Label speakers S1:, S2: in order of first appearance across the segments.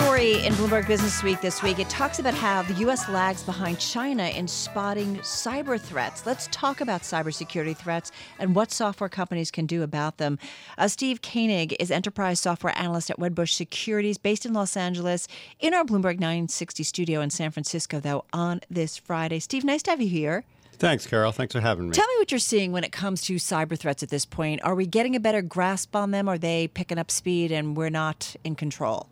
S1: story in Bloomberg Business Week this week. It talks about how the U.S. lags behind China in spotting cyber threats. Let's talk about cybersecurity threats and what software companies can do about them. Uh, Steve Koenig is enterprise software analyst at Wedbush Securities, based in Los Angeles, in our Bloomberg 960 studio in San Francisco, though, on this Friday. Steve, nice to have you here.
S2: Thanks, Carol. Thanks for having me.
S1: Tell me what you're seeing when it comes to cyber threats at this point. Are we getting a better grasp on them? Are they picking up speed and we're not in control?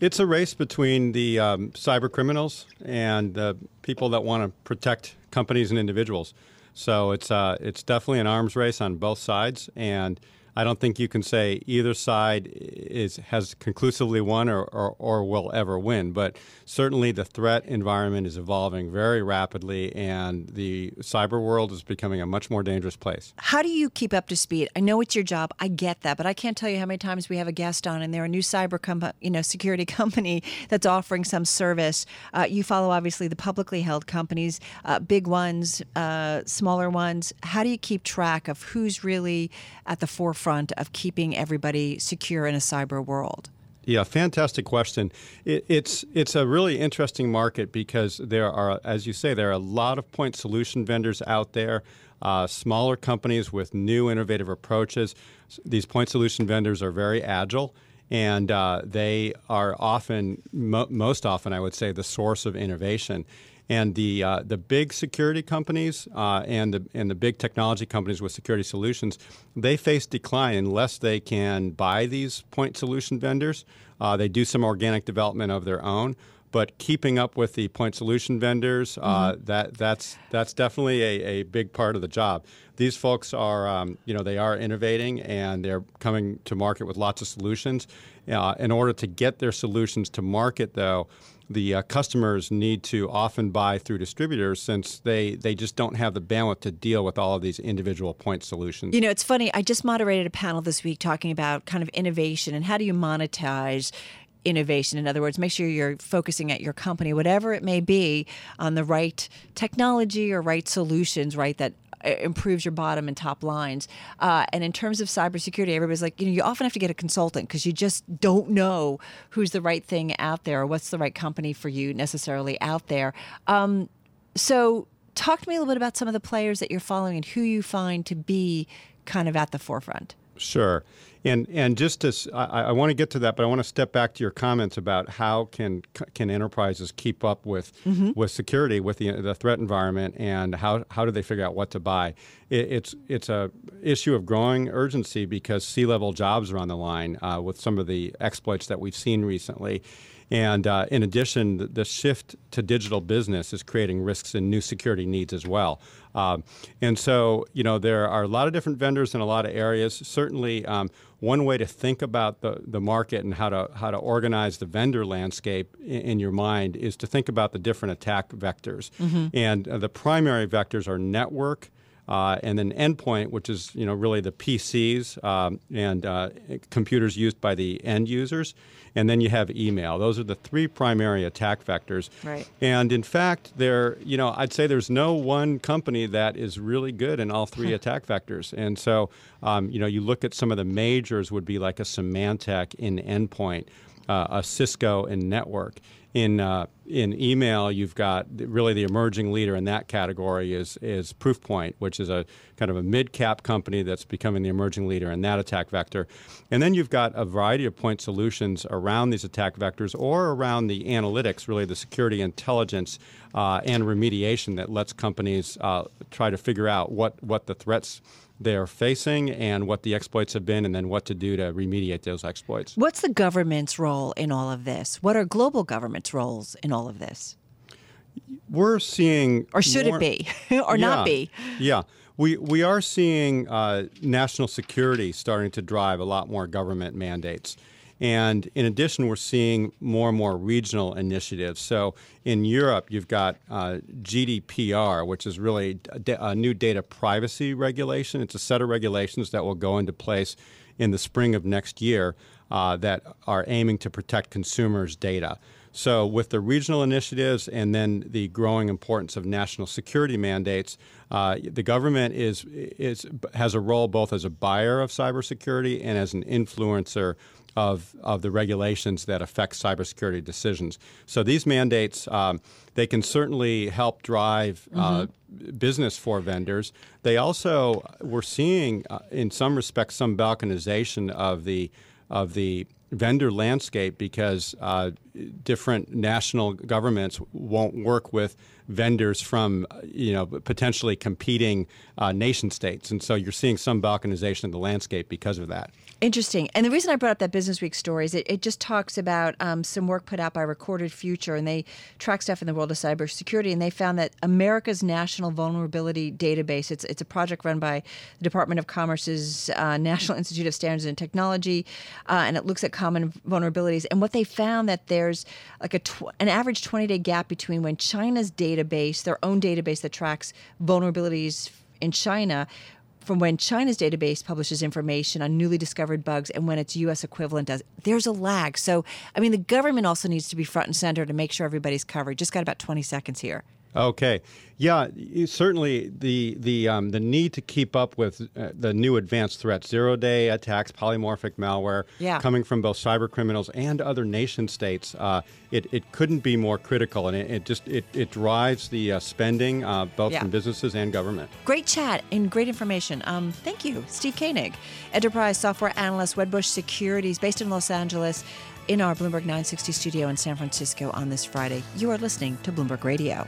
S2: It's a race between the um, cyber criminals and the people that want to protect companies and individuals. So it's uh, it's definitely an arms race on both sides, and I don't think you can say either side is has conclusively won or, or, or, will ever win. But certainly the threat environment is evolving very rapidly, and the cyber world is becoming a much more dangerous place.
S1: How do you keep up to speed? I know it's your job. I get that, but I can't tell you how many times we have a guest on, and they're a new cyber com- you know security company that's offering some service. Uh, you follow obviously the publicly held companies, uh, big ones, uh, smaller ones. How do you keep track of who's really at the forefront? Forefront of keeping everybody secure in a cyber world?
S2: Yeah, fantastic question. It, it's it's a really interesting market because there are, as you say, there are a lot of point solution vendors out there, uh, smaller companies with new innovative approaches. These point solution vendors are very agile, and uh, they are often, mo- most often, I would say, the source of innovation. And the uh, the big security companies uh, and the and the big technology companies with security solutions, they face decline unless they can buy these point solution vendors. Uh, they do some organic development of their own, but keeping up with the point solution vendors uh, mm-hmm. that that's that's definitely a, a big part of the job. These folks are um, you know they are innovating and they're coming to market with lots of solutions. Uh, in order to get their solutions to market, though, the uh, customers need to often buy through distributors since they, they just don't have the bandwidth to deal with all of these individual point solutions.
S1: You know, it's funny. I just moderated a panel this week talking about kind of innovation and how do you monetize innovation. In other words, make sure you're focusing at your company, whatever it may be, on the right technology or right solutions, right, that improves your bottom and top lines. Uh, and in terms of cybersecurity, everybody's like, you know, you often have to get a consultant because you just don't know who's the right thing out there or what's the right company for you necessarily out there. Um, so, talk to me a little bit about some of the players that you're following and who you find to be kind of at the forefront.
S2: Sure. And and just as I, I want to get to that, but I want to step back to your comments about how can can enterprises keep up with mm-hmm. with security with the, the threat environment and how, how do they figure out what to buy? It, it's it's a issue of growing urgency because C level jobs are on the line uh, with some of the exploits that we've seen recently. And uh, in addition, the, shift to digital business is creating risks and new security needs as well. Um, and so, you know, there are a lot of different vendors in a lot of areas. Certainly, um, one way to think about the, the market and how to how to organize the vendor landscape in, in your mind is to think about the different attack vectors. Mm-hmm. And uh, the primary vectors are network, uh, and then endpoint, which is you know really the PCs um, and uh, computers used by the end users, and then you have email. Those are the three primary attack vectors.
S1: Right.
S2: And in fact, there you know I'd say there's no one company that is really good in all three attack vectors. And so um, you know you look at some of the majors would be like a Symantec in endpoint, uh, a Cisco in network in uh, in email, you've got really the emerging leader in that category is is Proofpoint, which is a kind of a mid cap company that's becoming the emerging leader in that attack vector. And then you've got a variety of point solutions around these attack vectors or around the analytics, really the security intelligence uh, and remediation that lets companies uh, try to figure out what what the threats they're facing and what the exploits have been, and then what to do to remediate those exploits.
S1: What's the government's role in all of this? What are global government's roles in all of this?
S2: We're seeing,
S1: or should more, it be, or
S2: yeah,
S1: not be?
S2: Yeah, we we are seeing uh, national security starting to drive a lot more government mandates. And in addition, we're seeing more and more regional initiatives. So in Europe, you've got uh, GDPR, which is really a, a new data privacy regulation. It's a set of regulations that will go into place in the spring of next year uh, that are aiming to protect consumers' data. So, with the regional initiatives and then the growing importance of national security mandates, uh, the government is, is, has a role both as a buyer of cybersecurity and as an influencer of, of the regulations that affect cybersecurity decisions. So these mandates, um, they can certainly help drive uh, mm-hmm. business for vendors. They also, we're seeing uh, in some respects some balkanization of the of the vendor landscape because uh, different national governments won't work with vendors from you know potentially competing uh, nation states, and so you're seeing some balkanization of the landscape because of that.
S1: Interesting. And the reason I brought up that Business Week story is it, it just talks about um, some work put out by Recorded Future, and they track stuff in the world of cybersecurity, and they found that America's National Vulnerability Database, it's, it's a project run by the Department of Commerce's uh, National Institute of Standards and Technology, uh, and it looks at common vulnerabilities. And what they found that there's like a tw- an average 20-day gap between when China's database, their own database that tracks vulnerabilities in China, from when China's database publishes information on newly discovered bugs and when its U.S. equivalent does. There's a lag. So, I mean, the government also needs to be front and center to make sure everybody's covered. Just got about 20 seconds here.
S2: Okay, yeah, certainly the the um, the need to keep up with uh, the new advanced threats, zero day attacks, polymorphic malware,
S1: yeah.
S2: coming from both cyber criminals and other nation states. Uh, it, it couldn't be more critical, and it, it just it, it drives the uh, spending uh, both yeah. from businesses and government.
S1: Great chat and great information. Um, thank you, Steve Koenig, enterprise software analyst, Wedbush Securities, based in Los Angeles. In our Bloomberg 960 studio in San Francisco on this Friday. You are listening to Bloomberg Radio.